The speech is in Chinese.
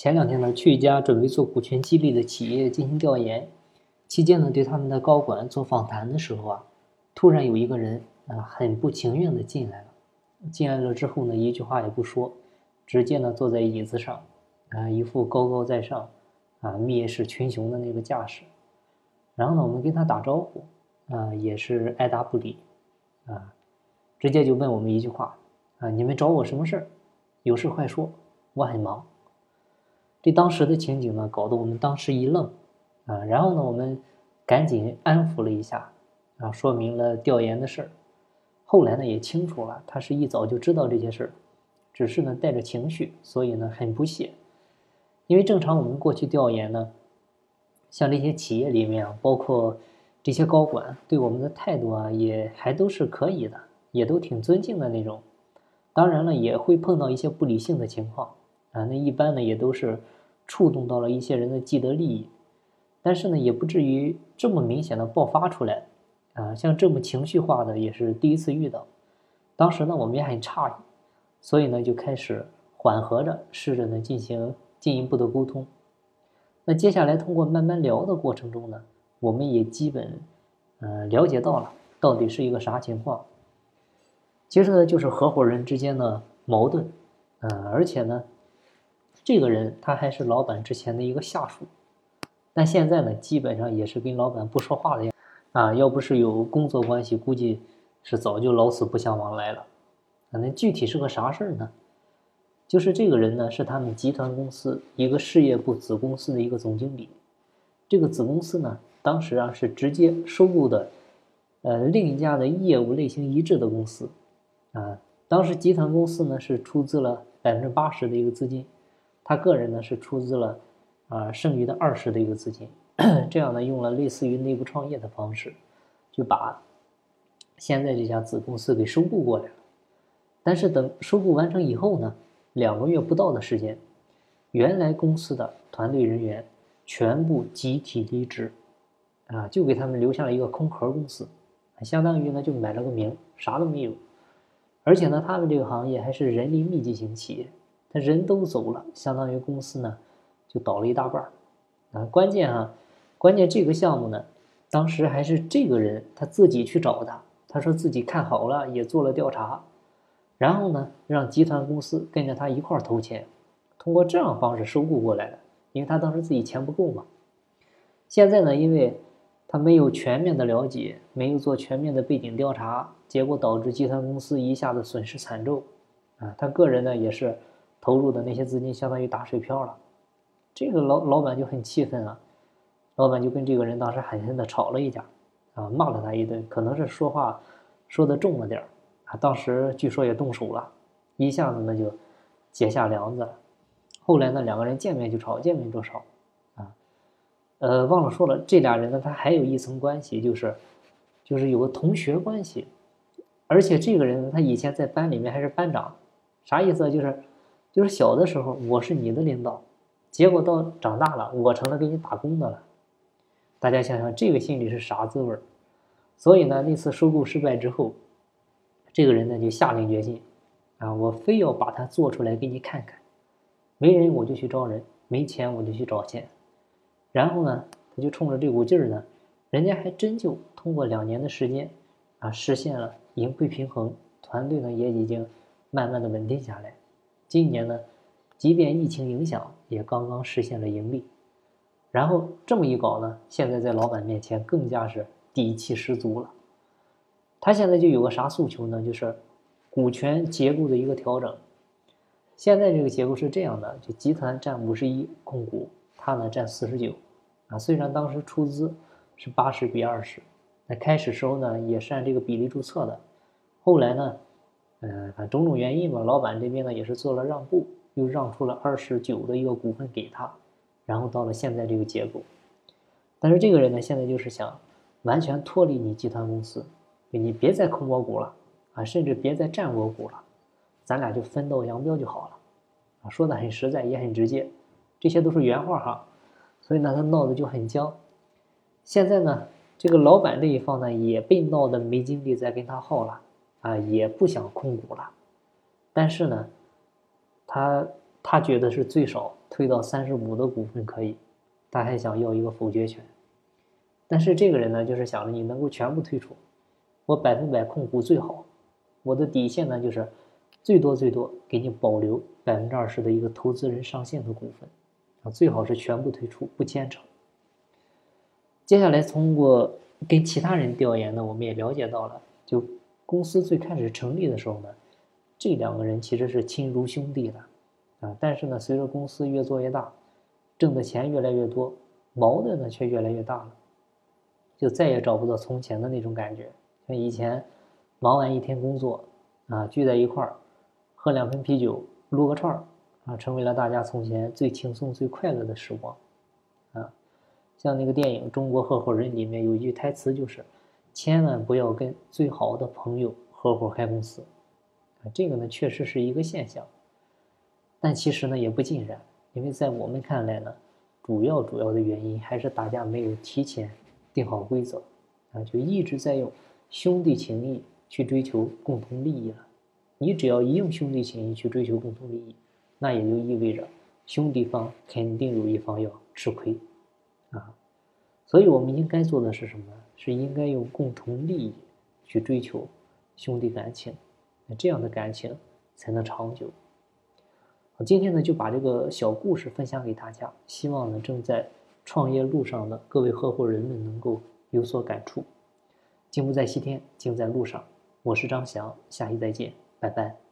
前两天呢，去一家准备做股权激励的企业进行调研，期间呢，对他们的高管做访谈的时候啊，突然有一个人啊，很不情愿的进来了。进来了之后呢，一句话也不说，直接呢坐在椅子上，啊，一副高高在上，啊，蔑视群雄的那个架势。然后呢，我们跟他打招呼，啊，也是爱答不理，啊，直接就问我们一句话，啊，你们找我什么事儿？有事快说，我很忙。这当时的情景呢，搞得我们当时一愣，啊，然后呢，我们赶紧安抚了一下，啊，说明了调研的事儿。后来呢，也清楚了，他是一早就知道这些事儿，只是呢带着情绪，所以呢很不屑。因为正常我们过去调研呢，像这些企业里面啊，包括这些高管对我们的态度啊，也还都是可以的，也都挺尊敬的那种。当然了，也会碰到一些不理性的情况。啊，那一般呢也都是触动到了一些人的既得利益，但是呢也不至于这么明显的爆发出来，啊，像这么情绪化的也是第一次遇到，当时呢我们也很诧异，所以呢就开始缓和着试着呢进行进一步的沟通，那接下来通过慢慢聊的过程中呢，我们也基本呃了解到了到底是一个啥情况，其实呢就是合伙人之间的矛盾，嗯，而且呢。这个人他还是老板之前的一个下属，但现在呢，基本上也是跟老板不说话的样啊。要不是有工作关系，估计是早就老死不相往来了。啊，那具体是个啥事儿呢？就是这个人呢，是他们集团公司一个事业部子公司的一个总经理。这个子公司呢，当时啊是直接收购的，呃，另一家的业务类型一致的公司。啊，当时集团公司呢是出资了百分之八十的一个资金。他个人呢是出资了，啊，剩余的二十的一个资金，这样呢用了类似于内部创业的方式，就把现在这家子公司给收购过来了。但是等收购完成以后呢，两个月不到的时间，原来公司的团队人员全部集体离职，啊，就给他们留下了一个空壳公司，相当于呢就买了个名，啥都没有。而且呢，他们这个行业还是人力密集型企业。他人都走了，相当于公司呢就倒了一大半儿啊！关键哈，关键这个项目呢，当时还是这个人他自己去找的，他说自己看好了，也做了调查，然后呢让集团公司跟着他一块儿投钱，通过这样方式收购过来的，因为他当时自己钱不够嘛。现在呢，因为他没有全面的了解，没有做全面的背景调查，结果导致集团公司一下子损失惨重啊！他个人呢也是。投入的那些资金相当于打水漂了，这个老老板就很气愤啊，老板就跟这个人当时狠狠的吵了一架，啊，骂了他一顿，可能是说话说的重了点儿啊，当时据说也动手了，一下子呢就结下梁子了。后来呢两个人见面就吵，见面就吵，啊，呃忘了说了，这俩人呢他还有一层关系，就是就是有个同学关系，而且这个人呢他以前在班里面还是班长，啥意思就是。就是小的时候我是你的领导，结果到长大了我成了给你打工的了。大家想想这个心里是啥滋味儿？所以呢，那次收购失败之后，这个人呢就下定决心，啊，我非要把它做出来给你看看。没人我就去招人，没钱我就去找钱。然后呢，他就冲着这股劲儿呢，人家还真就通过两年的时间，啊，实现了盈亏平衡，团队呢也已经慢慢的稳定下来。今年呢，即便疫情影响，也刚刚实现了盈利。然后这么一搞呢，现在在老板面前更加是底气十足了。他现在就有个啥诉求呢？就是股权结构的一个调整。现在这个结构是这样的：就集团占五十一控股，他呢占四十九。啊，虽然当时出资是八十比二十，那开始时候呢也是按这个比例注册的，后来呢。嗯，反正种种原因嘛，老板这边呢也是做了让步，又让出了二十九的一个股份给他，然后到了现在这个结果。但是这个人呢，现在就是想完全脱离你集团公司，你别再控我股了啊，甚至别再占我股了，咱俩就分道扬镳就好了啊。说的很实在，也很直接，这些都是原话哈。所以呢，他闹得就很僵。现在呢，这个老板这一方呢，也被闹得没精力再跟他耗了。啊，也不想控股了，但是呢，他他觉得是最少退到三十五的股份可以，他还想要一个否决权。但是这个人呢，就是想着你能够全部退出，我百分百控股最好。我的底线呢，就是最多最多给你保留百分之二十的一个投资人上限的股份啊，最好是全部退出，不牵扯。接下来通过跟其他人调研呢，我们也了解到了，就公司最开始成立的时候呢，这两个人其实是亲如兄弟的。啊，但是呢，随着公司越做越大，挣的钱越来越多，矛盾呢却越来越大了，就再也找不到从前的那种感觉。像以前忙完一天工作，啊，聚在一块儿喝两瓶啤酒，撸个串儿，啊，成为了大家从前最轻松、最快乐的时光。啊，像那个电影《中国合伙人》里面有一句台词就是：千万不要跟最好的朋友合伙开公司。啊，这个呢确实是一个现象。但其实呢也不尽然，因为在我们看来呢，主要主要的原因还是大家没有提前定好规则，啊，就一直在用兄弟情谊去追求共同利益了。你只要一用兄弟情谊去追求共同利益，那也就意味着兄弟方肯定有一方要吃亏，啊，所以我们应该做的是什么？是应该用共同利益去追求兄弟感情，那这样的感情才能长久。今天呢，就把这个小故事分享给大家，希望呢正在创业路上的各位合伙人们能够有所感触。金不在西天，金在路上。我是张翔，下期再见，拜拜。